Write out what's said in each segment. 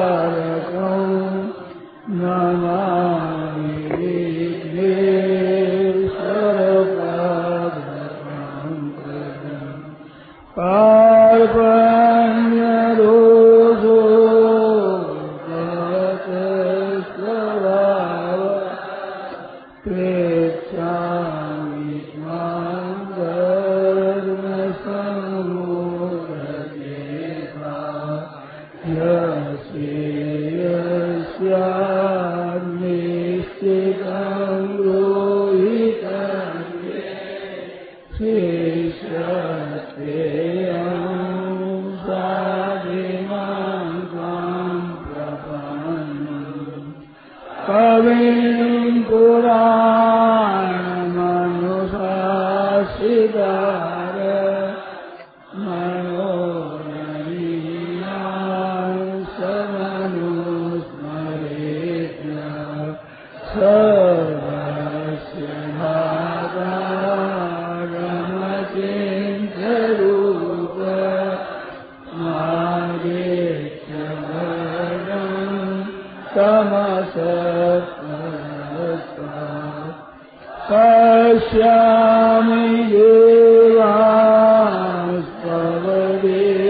तारकौ नमा पवे Hare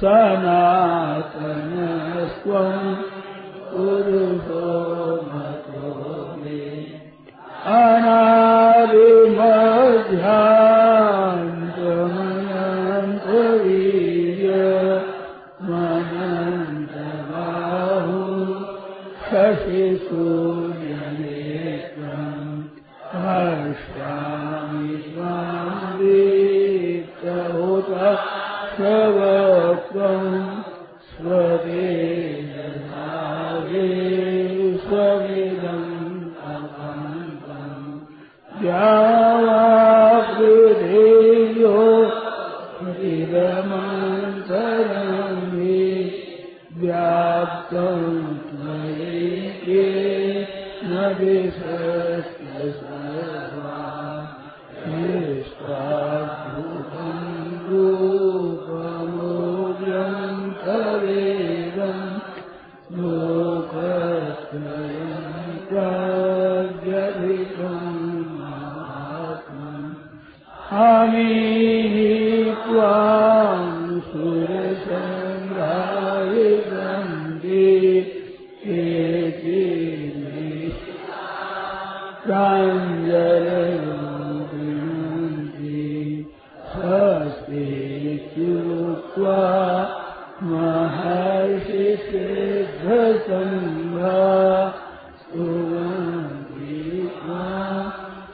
سنا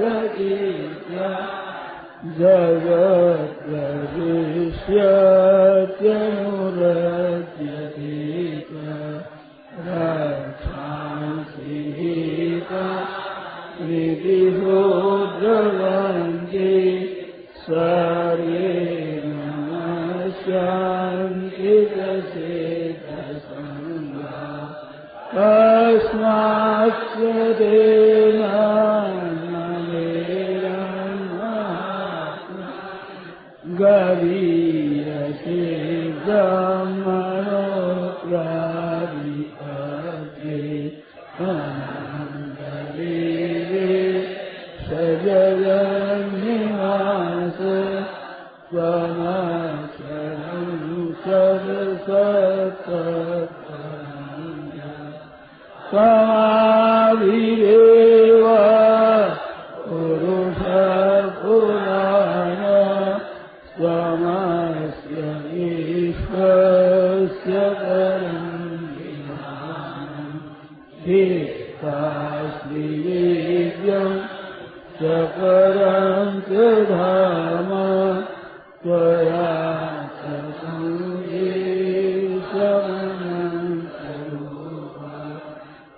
Zagat Zagat Zagat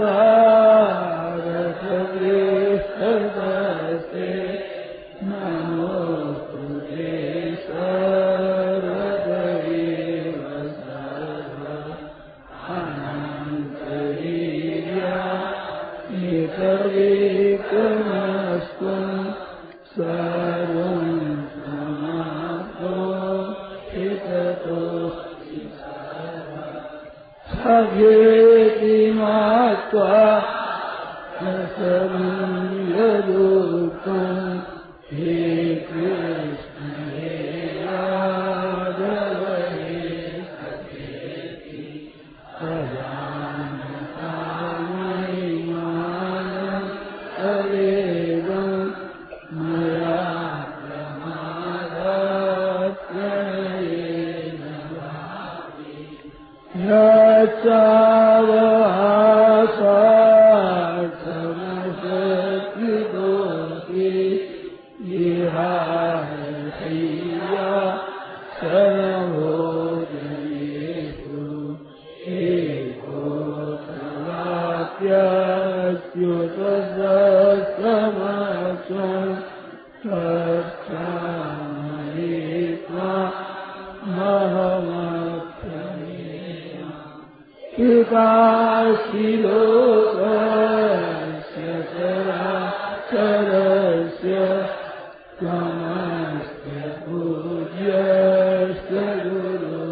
حتى नच गुरु।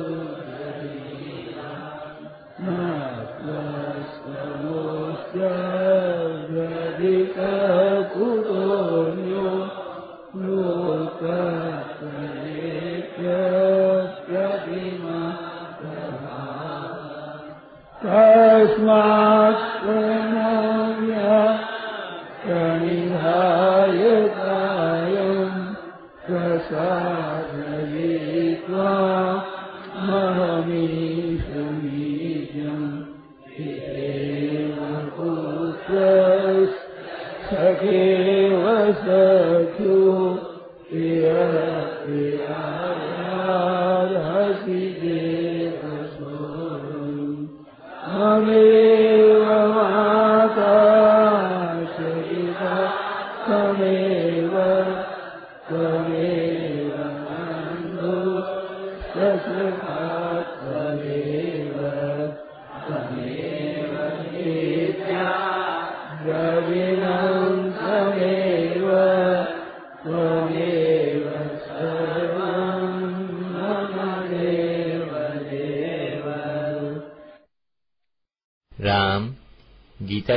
عسى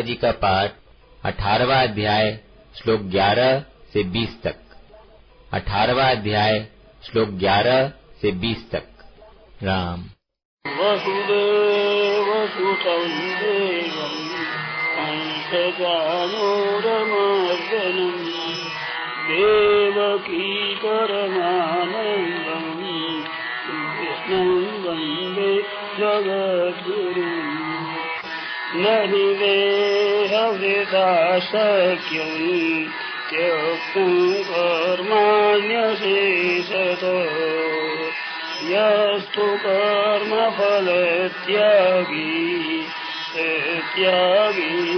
गीता जी का पाठ अठारवा अध्याय, श्लोक ग्यारह से बीस तक। अठारवा अध्याय, श्लोक ग्यारह से बीस तक। राम। वसुदेवसुतं देवम् हंसजानोरमर्दनम् देवकी परमानन्दम् कृष्णं वंदे न देहवृथा शक्यम् त्यक्तुम् कर्माण्यशेषत यस्तु कर्मफलत्यागी त्यागीत्यभिधीयते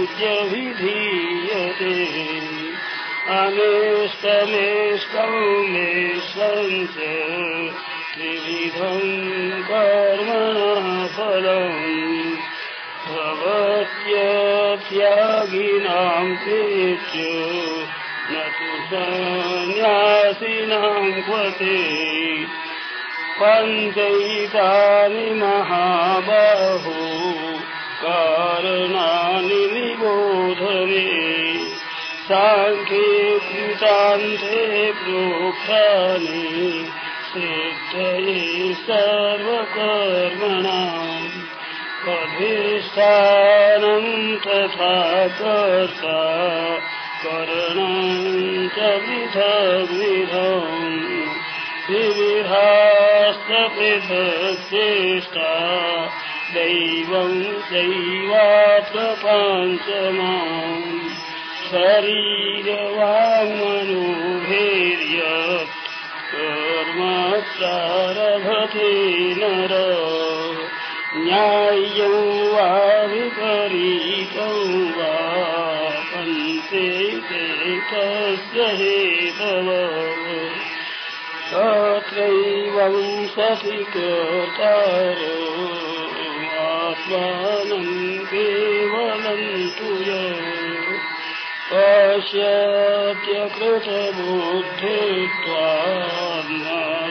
मेष्टं च त्रिविधं कर्मणः फलम् भवत्यत्यागिनां कृत्य न तु सन्न्यासिनां क्वते पञ्चैतानि महाबाहो कारणानि निबोधने। साङ्ख्ये कृतान्ते प्रोक्तानि सिद्धये सर्वकर्मणाम् अधिष्ठानम् तथा कर्ता करणम् च विविधाश्च पृथक् चेष्टा दैवम् चैवात्र पञ्चमाम्। शरीरवाङ्मनोभेर्यत् कर्म प्रारभते नर नाय्यौ वा विपरीतौ वा पन्ते तस्य पश्यत्यकृतबुद्धित्वा न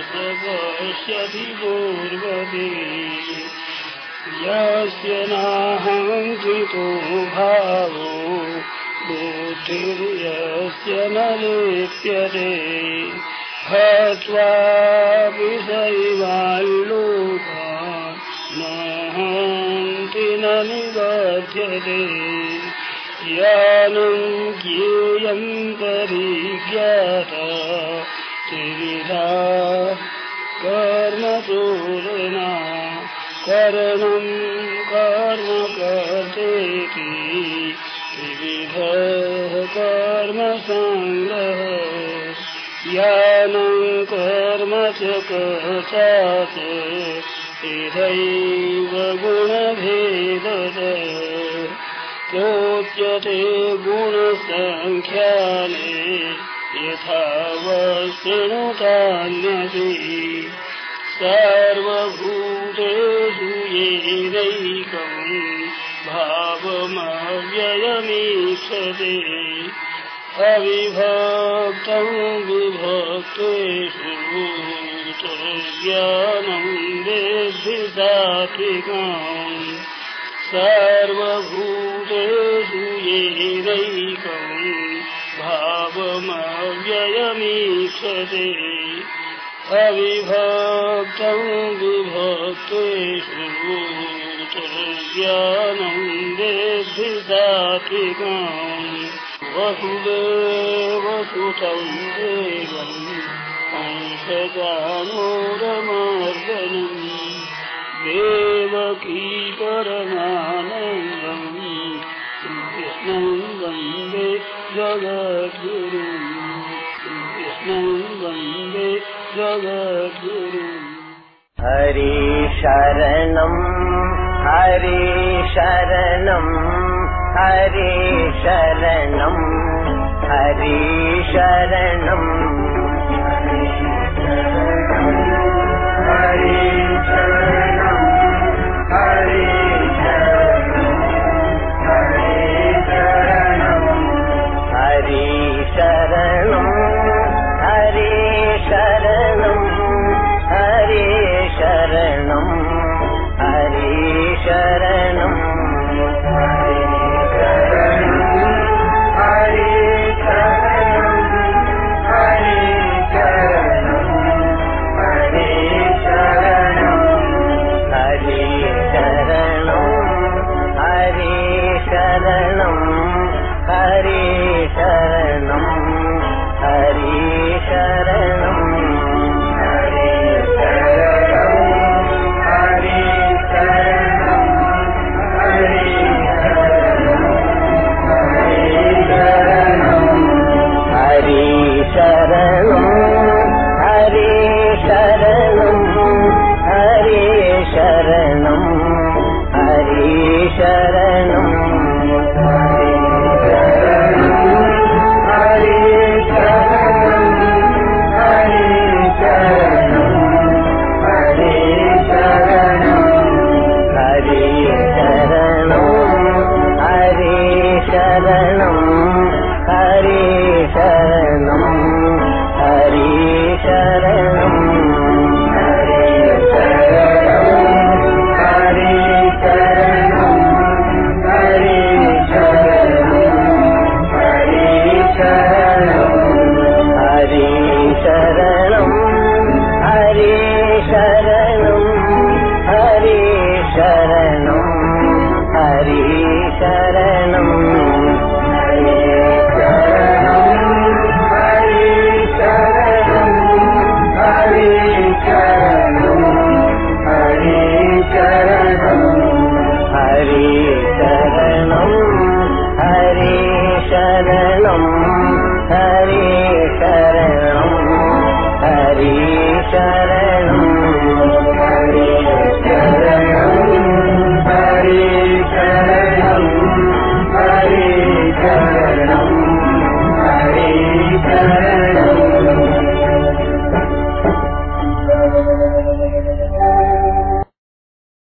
स पश्यति पूर्वदे यस्य नाहङ्कृतो भावो बुद्धिर्यस्य न लिप्यते। हत्वा विषयिवाल्लोकान् नाहन्ति न निबध्यते। यानं ज्ञेयं परिज्ञाता त्रिविधा कर्मचोदना कर्तेति त्रिविधः कर्मसङ्ग्रह। यानं कर्म च कर्ता च इहैव गुणभेदः। प्रोच्यते गुणसङ्ख्याने यथा वस्तुतान्यपि सर्वभूतेषु भावमव्ययमीक्षते अविभक्तं विभक्तेषु ज्ञानं वेद्धि सात्विकाम् सर्वभूतेषु येनैकम् भावमव्ययमीक्षते अविभक्तं विभक्तेषु ज्ञानं वेद्धि सात्विकाम् वसुदेवसुतं देवम् हंसजानोरमर्दनम् देवकी परमानन्दम्। कृष्णं वन्दे जगद्गुरुम्। कृष्णं वन्दे शरणम् हरि शरणम् हरि शरणम् हरि शरणम् हरि शरणम् हरि शरणम्